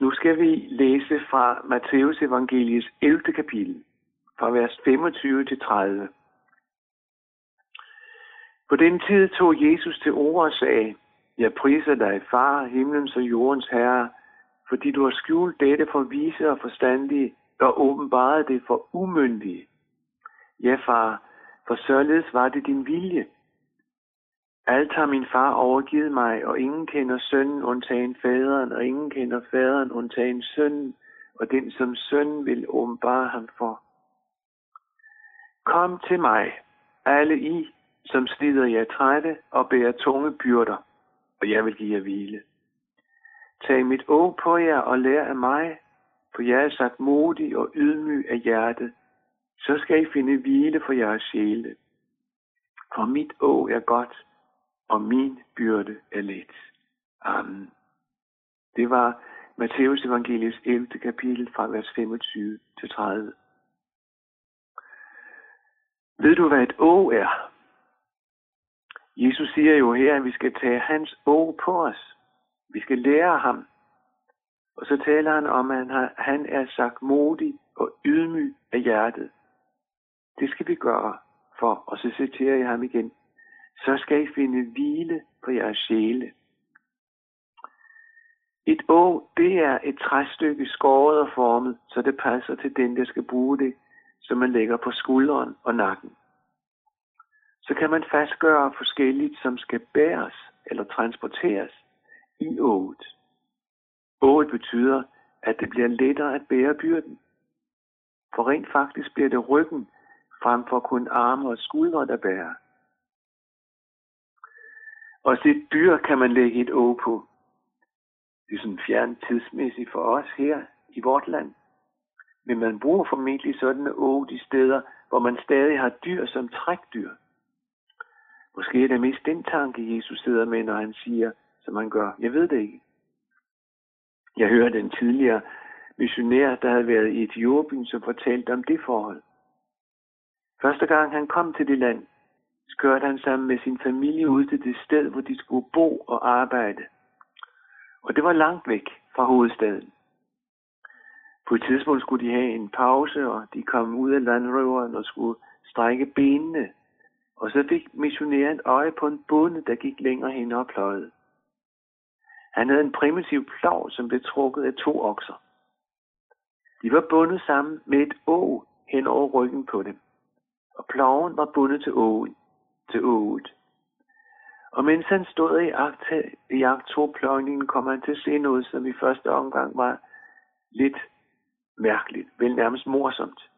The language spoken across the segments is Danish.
Nu skal vi læse fra Matteus evangeliets 11. kapitel, fra vers 25 til 30. På den tid tog Jesus til ord og sagde, Jeg priser dig, far, himlens og jordens herre, fordi du har skjult dette for vise og forstandige, og åbenbaret det for umyndige. Ja, far, for således var det din vilje. Alt har min far overgivet mig, og ingen kender sønnen undtagen faderen, og ingen kender faderen undtagen sønnen, og den som sønnen vil åbenbare ham for. Kom til mig, alle I, som slider jer trætte og bærer tunge byrder, og jeg vil give jer hvile. Tag mit å på jer og lær af mig, for jeg er sagt modig og ydmyg af hjertet, så skal I finde hvile for jeres sjæle. For mit å er godt, og min byrde er let. Amen. Det var Matteus evangeliets 11. kapitel fra vers 25 til 30. Ved du, hvad et å er? Jesus siger jo her, at vi skal tage hans å på os. Vi skal lære ham. Og så taler han om, at han er sagt modig og ydmyg af hjertet. Det skal vi gøre for, og så citerer jeg ham igen. Så skal I finde hvile på jeres sjæle. Et å, det er et træstykke skåret og formet, så det passer til den, der skal bruge det, som man lægger på skulderen og nakken. Så kan man fastgøre forskelligt, som skal bæres eller transporteres i ået. Ået betyder, at det bliver lettere at bære byrden. For rent faktisk bliver det ryggen, frem for kun arme og skuldre, der bærer. Og et dyr kan man lægge et å på. Det er sådan fjern tidsmæssigt for os her i vort land. Men man bruger formentlig sådan å de steder, hvor man stadig har dyr som trækdyr. Måske er det mest den tanke, Jesus sidder med, når han siger, som han gør. Jeg ved det ikke. Jeg hørte en tidligere missionær, der havde været i Etiopien, som fortalte om det forhold. Første gang han kom til det land, skørte han sammen med sin familie ud til det sted, hvor de skulle bo og arbejde. Og det var langt væk fra hovedstaden. På et tidspunkt skulle de have en pause, og de kom ud af landrøveren og skulle strække benene. Og så fik missionæren øje på en bonde, der gik længere hen og pløjede. Han havde en primitiv plov, som blev trukket af to okser. De var bundet sammen med et å hen over ryggen på dem, og ploven var bundet til åen, til ået. Og mens han stod i akt, i akt to pløjningen, kom han til at se noget, som i første omgang var lidt mærkeligt, vel nærmest morsomt.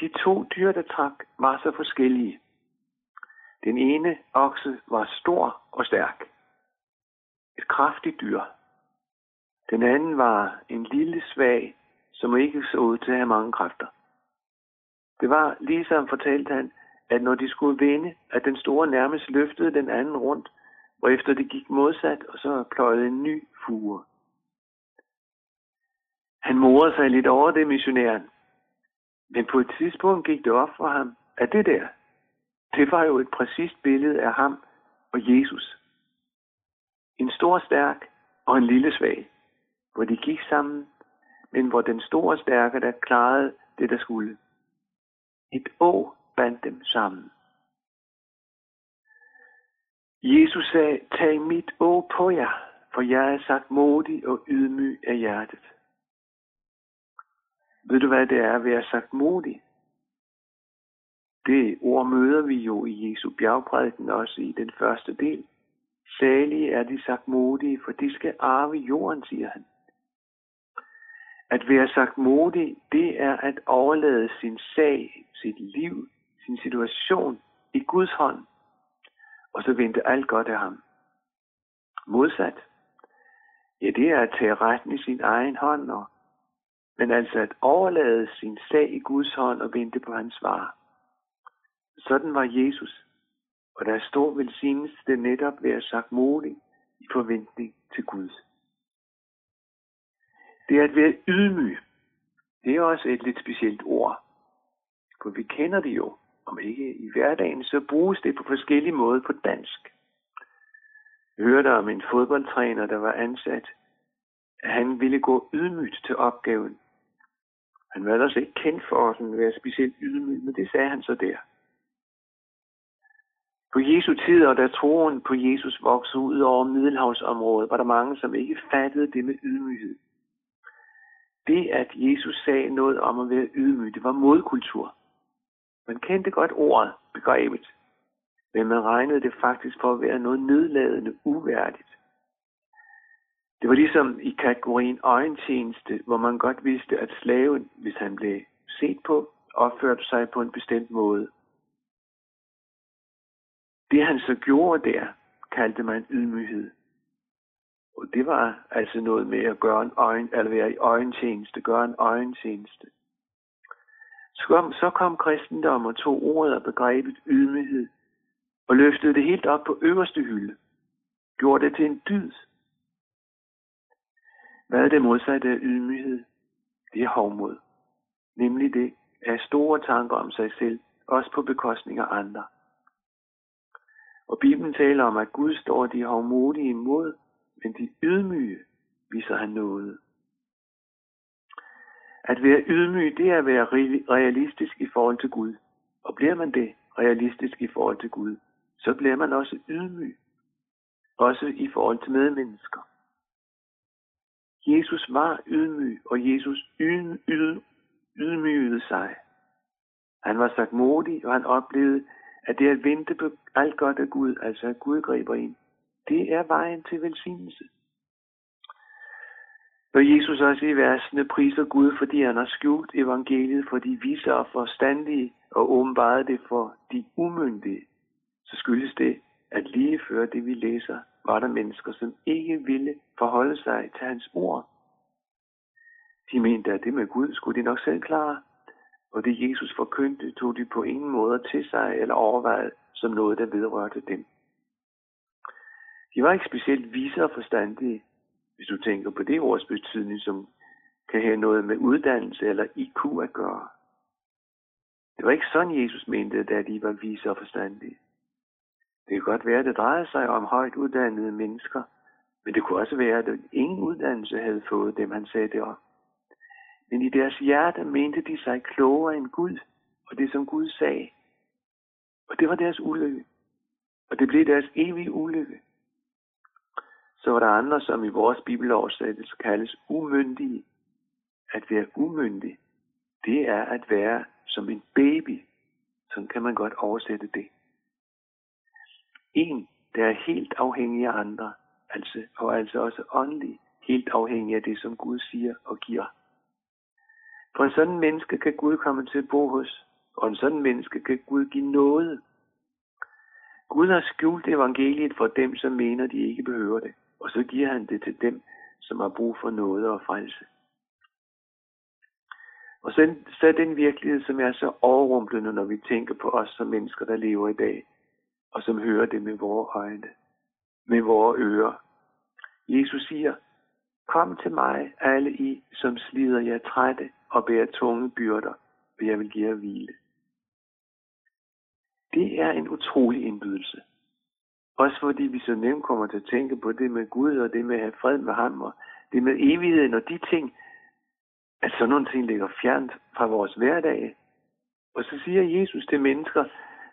De to dyr, der trak, var så forskellige. Den ene okse var stor og stærk et kraftigt dyr. Den anden var en lille svag, som ikke så ud til at have mange kræfter. Det var ligesom fortalte han, at når de skulle vinde, at den store nærmest løftede den anden rundt, og efter det gik modsat, og så pløjede en ny fure. Han morede sig lidt over det, missionæren. Men på et tidspunkt gik det op for ham, at det der, det var jo et præcist billede af ham og Jesus. En stor stærk og en lille svag, hvor de gik sammen, men hvor den store stærke, der klarede det, der skulle. Et å bandt dem sammen. Jesus sagde, tag mit å på jer, for jeg er sagt modig og ydmyg af hjertet. Ved du, hvad det er at være sagt modig? Det ord møder vi jo i Jesu bjergprædiken også i den første del. Salige er de sagt modige, for de skal arve jorden, siger han. At være sagt modig, det er at overlade sin sag, sit liv, sin situation i Guds hånd, og så vente alt godt af ham. Modsat, ja, det er at tage retten i sin egen hånd, og, men altså at overlade sin sag i Guds hånd og vente på hans svar. Sådan var Jesus. Og der er stor velsignelse det netop ved at sagt modig i forventning til Gud. Det er at være ydmyg. Det er også et lidt specielt ord. For vi kender det jo. Om ikke i hverdagen, så bruges det på forskellige måder på dansk. Jeg hørte om en fodboldtræner, der var ansat han ville gå ydmygt til opgaven. Han var ellers ikke kendt for at være specielt ydmyg, men det sagde han så der. På Jesu tid, og da troen på Jesus voksede ud over Middelhavsområdet, var der mange, som ikke fattede det med ydmyghed. Det, at Jesus sagde noget om at være ydmyg, det var modkultur. Man kendte godt ordet, begrebet, men man regnede det faktisk for at være noget nedladende, uværdigt. Det var ligesom i kategorien øjentjeneste, hvor man godt vidste, at slaven, hvis han blev set på, opførte sig på en bestemt måde. Det han så gjorde der, kaldte man ydmyghed. Og det var altså noget med at gøre en øjen, eller være i øjentjeneste, gøre en øjentjeneste. Så kom, så kom kristendom og tog ordet og begrebet ydmyghed og løftede det helt op på øverste hylde. Gjorde det til en dyd. Hvad er det modsatte af ydmyghed? Det er hovmod. Nemlig det at store tanker om sig selv, også på bekostning af andre. Og Bibelen taler om, at Gud står de hovmodige imod, men de ydmyge viser han noget. At være ydmyg, det er at være realistisk i forhold til Gud. Og bliver man det realistisk i forhold til Gud, så bliver man også ydmyg. Også i forhold til medmennesker. Jesus var ydmyg, og Jesus yd, yd, ydmygede sig. Han var sagt modig, og han oplevede, at det at vente på alt godt af Gud, altså at Gud griber ind, det er vejen til velsignelse. Når Jesus også i versene priser Gud, fordi han har skjult evangeliet for de vise og forstandige og åbenbaret det for de umyndige, så skyldes det, at lige før det vi læser, var der mennesker, som ikke ville forholde sig til hans ord. De mente, at det med Gud skulle de nok selv klare, og det Jesus forkyndte, tog de på ingen måde til sig eller overvejede som noget, der vedrørte dem. De var ikke specielt vise og forstandige, hvis du tænker på det ords betydning, som kan have noget med uddannelse eller IQ at gøre. Det var ikke sådan, Jesus mente, da de var vise og forstandige. Det kan godt være, at det drejede sig om højt uddannede mennesker, men det kunne også være, at ingen uddannelse havde fået dem, han sagde det om. Men i deres hjerte mente de sig klogere end Gud, og det som Gud sagde. Og det var deres ulykke. Og det blev deres evige ulykke. Så var der andre, som i vores bibeloversættelse kaldes umyndige. At være umyndig, det er at være som en baby. Sådan kan man godt oversætte det. En, der er helt afhængig af andre, altså, og altså også åndelig, helt afhængig af det, som Gud siger og giver. For en sådan menneske kan Gud komme til at bo hos, og en sådan menneske kan Gud give noget. Gud har skjult evangeliet for dem, som mener, de ikke behøver det, og så giver han det til dem, som har brug for noget og frelse. Og så, så er den virkelighed, som er så overrumplende, når vi tænker på os som mennesker, der lever i dag, og som hører det med vores øjne, med vores ører. Jesus siger, Kom til mig, alle I, som slider jer trætte og bærer tunge byrder, og jeg vil give jer hvile. Det er en utrolig indbydelse. Også fordi vi så nemt kommer til at tænke på det med Gud, og det med at have fred med ham, og det med evigheden, og de ting, at sådan nogle ting ligger fjernt fra vores hverdag. Og så siger Jesus til mennesker,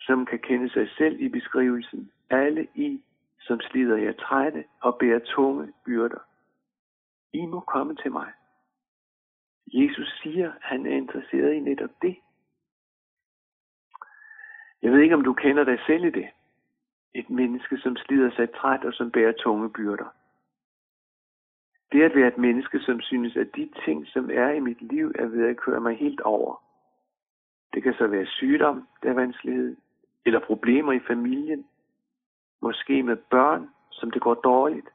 som kan kende sig selv i beskrivelsen, alle I, som slider jer trætte og bærer tunge byrder. I må komme til mig. Jesus siger, at han er interesseret i netop det. Jeg ved ikke, om du kender dig selv i det. Et menneske, som slider sig træt og som bærer tunge byrder. Det at være et menneske, som synes, at de ting, som er i mit liv, er ved at køre mig helt over. Det kan så være sygdom, der er vanskelighed, eller problemer i familien, måske med børn, som det går dårligt,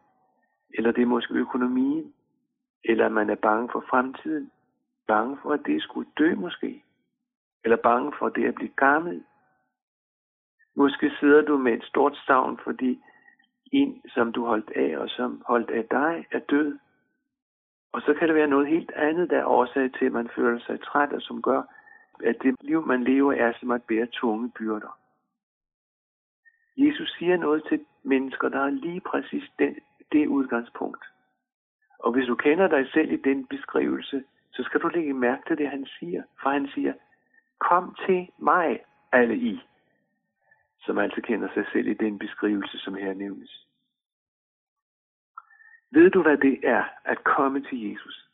eller det er måske økonomien, eller man er bange for fremtiden, bange for, at det skulle dø måske, eller bange for det at blive gammel. Måske sidder du med et stort savn, fordi en, som du holdt af, og som holdt af dig, er død. Og så kan det være noget helt andet, der er årsag til, at man føler sig træt, og som gør, at det liv, man lever, er som at bære tunge byrder. Jesus siger noget til mennesker, der har lige præcis den, det udgangspunkt. Og hvis du kender dig selv i den beskrivelse, så skal du lægge mærke til det, han siger. For han siger, kom til mig, alle I, som altså kender sig selv i den beskrivelse, som her nævnes. Ved du, hvad det er at komme til Jesus?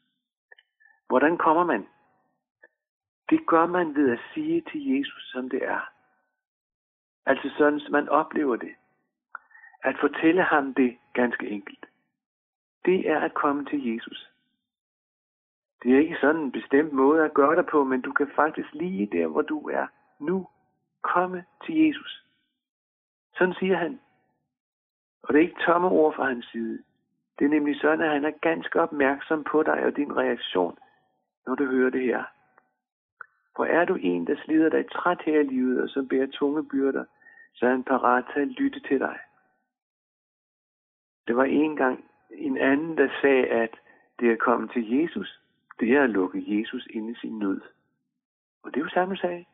Hvordan kommer man? Det gør man ved at sige til Jesus, som det er. Altså sådan, som man oplever det. At fortælle ham det ganske enkelt. Det er at komme til Jesus. Det er ikke sådan en bestemt måde at gøre det på, men du kan faktisk lige der, hvor du er nu, komme til Jesus. Sådan siger han. Og det er ikke tomme ord fra hans side. Det er nemlig sådan, at han er ganske opmærksom på dig og din reaktion, når du hører det her. For er du en, der slider dig træt her i livet, og som bærer tunge byrder, så er han parat til at lytte til dig. Det var en gang en anden, der sagde, at det at komme til Jesus, det er at lukke Jesus ind i sin nød. Og det er jo samme sag.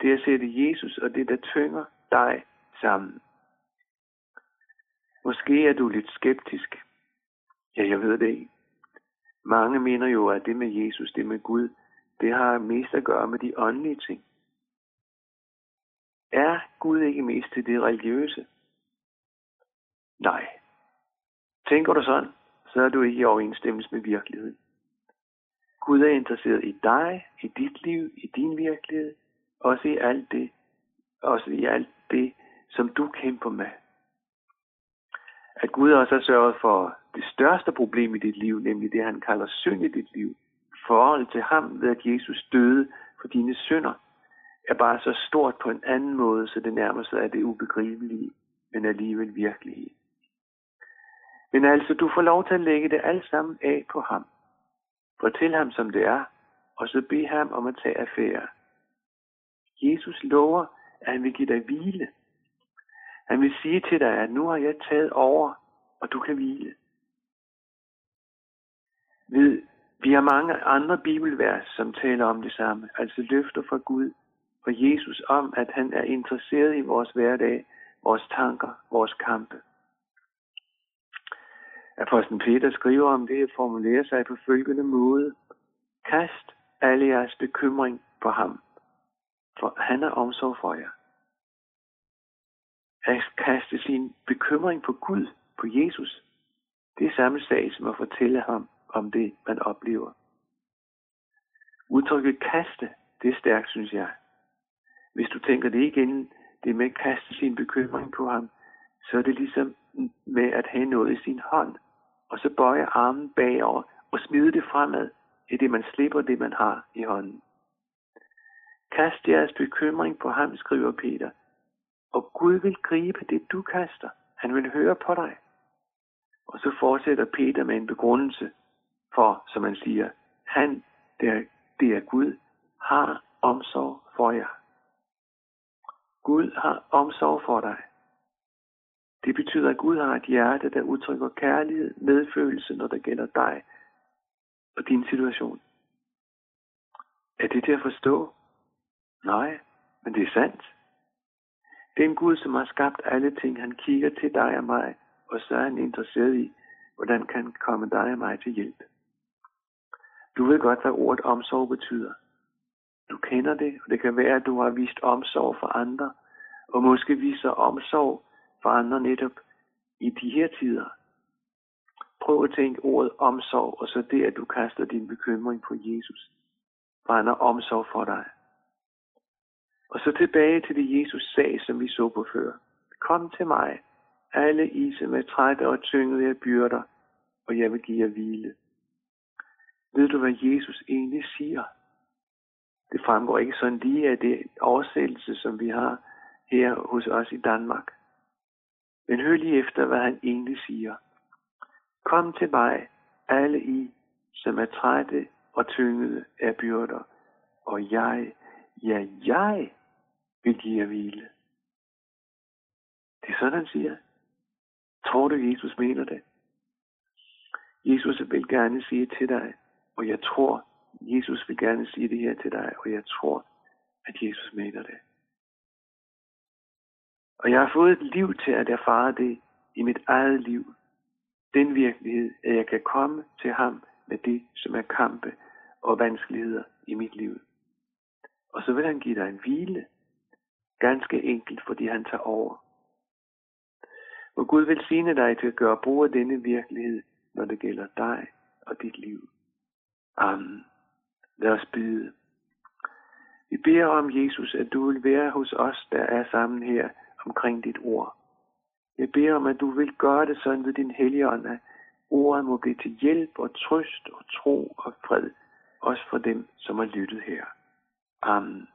Det er at sætte Jesus og det, der tynger dig sammen. Måske er du lidt skeptisk. Ja, jeg ved det ikke. Mange mener jo, at det med Jesus, det med Gud, det har mest at gøre med de åndelige ting. Er Gud ikke mest til det religiøse? Nej. Tænker du sådan, så er du ikke i overensstemmelse med virkeligheden. Gud er interesseret i dig, i dit liv, i din virkelighed, også i alt det, også i alt det, som du kæmper med. At Gud også har sørget for det største problem i dit liv, nemlig det, han kalder synd i dit liv, forhold til ham ved, at Jesus døde for dine synder, er bare så stort på en anden måde, så det nærmer sig af det ubegribelige, men alligevel virkelige. Men altså, du får lov til at lægge det alt sammen af på ham. Fortæl ham, som det er, og så bed ham om at tage affære. Jesus lover, at han vil give dig hvile. Han vil sige til dig, at nu har jeg taget over, og du kan hvile. Ved, vi har mange andre bibelvers, som taler om det samme, altså løfter fra Gud og Jesus om, at han er interesseret i vores hverdag, vores tanker, vores kampe. Apostlen Peter skriver om det og formulerer sig på følgende måde. Kast alle jeres bekymring på ham, for han er omsorg for jer. At kaste sin bekymring på Gud, på Jesus, det er samme sag som at fortælle ham om det, man oplever. Udtrykket kaste, det er stærkt, synes jeg. Hvis du tænker det igen, det med at kaste sin bekymring på ham, så er det ligesom med at have noget i sin hånd, og så bøje armen bagover og smide det fremad, i det man slipper det, man har i hånden. Kast jeres bekymring på ham, skriver Peter, og Gud vil gribe det, du kaster. Han vil høre på dig. Og så fortsætter Peter med en begrundelse for, som man siger, han, der, det er Gud, har omsorg for jer. Gud har omsorg for dig. Det betyder, at Gud har et hjerte, der udtrykker kærlighed, medfølelse, når det gælder dig og din situation. Er det til at forstå? Nej, men det er sandt. Den Gud, som har skabt alle ting. Han kigger til dig og mig, og så er han interesseret i, hvordan kan komme dig og mig til hjælp. Du ved godt, hvad ordet omsorg betyder. Du kender det, og det kan være, at du har vist omsorg for andre, og måske viser omsorg for andre netop i de her tider. Prøv at tænke ordet omsorg, og så det, at du kaster din bekymring på Jesus. For han har omsorg for dig. Og så tilbage til det, Jesus sag, som vi så på før. Kom til mig, alle I, som er trætte og tyngede af byrder, og jeg vil give jer hvile. Ved du, hvad Jesus egentlig siger? Det fremgår ikke sådan lige af det oversættelse, som vi har her hos os i Danmark. Men hør lige efter, hvad han egentlig siger. Kom til mig, alle I, som er trætte og tyngede af byrder, og jeg, ja, jeg vil give jer hvile. Det er sådan, han siger. Tror du, Jesus mener det? Jesus vil gerne sige til dig, og jeg tror, Jesus vil gerne sige det her til dig, og jeg tror, at Jesus mener det. Og jeg har fået et liv til at erfare det i mit eget liv. den virkelighed, at jeg kan komme til ham med det, som er kampe og vanskeligheder i mit liv. Og så vil han give dig en hvile, ganske enkelt, fordi han tager over. Må Gud velsigne dig til at gøre brug af denne virkelighed, når det gælder dig og dit liv. Amen. Lad os bide. Vi beder om, Jesus, at du vil være hos os, der er sammen her omkring dit ord. Jeg beder om, at du vil gøre det sådan ved din hellige ånd, at ordet må blive til hjælp og trøst og tro og fred, også for dem, som har lyttet her. Amen.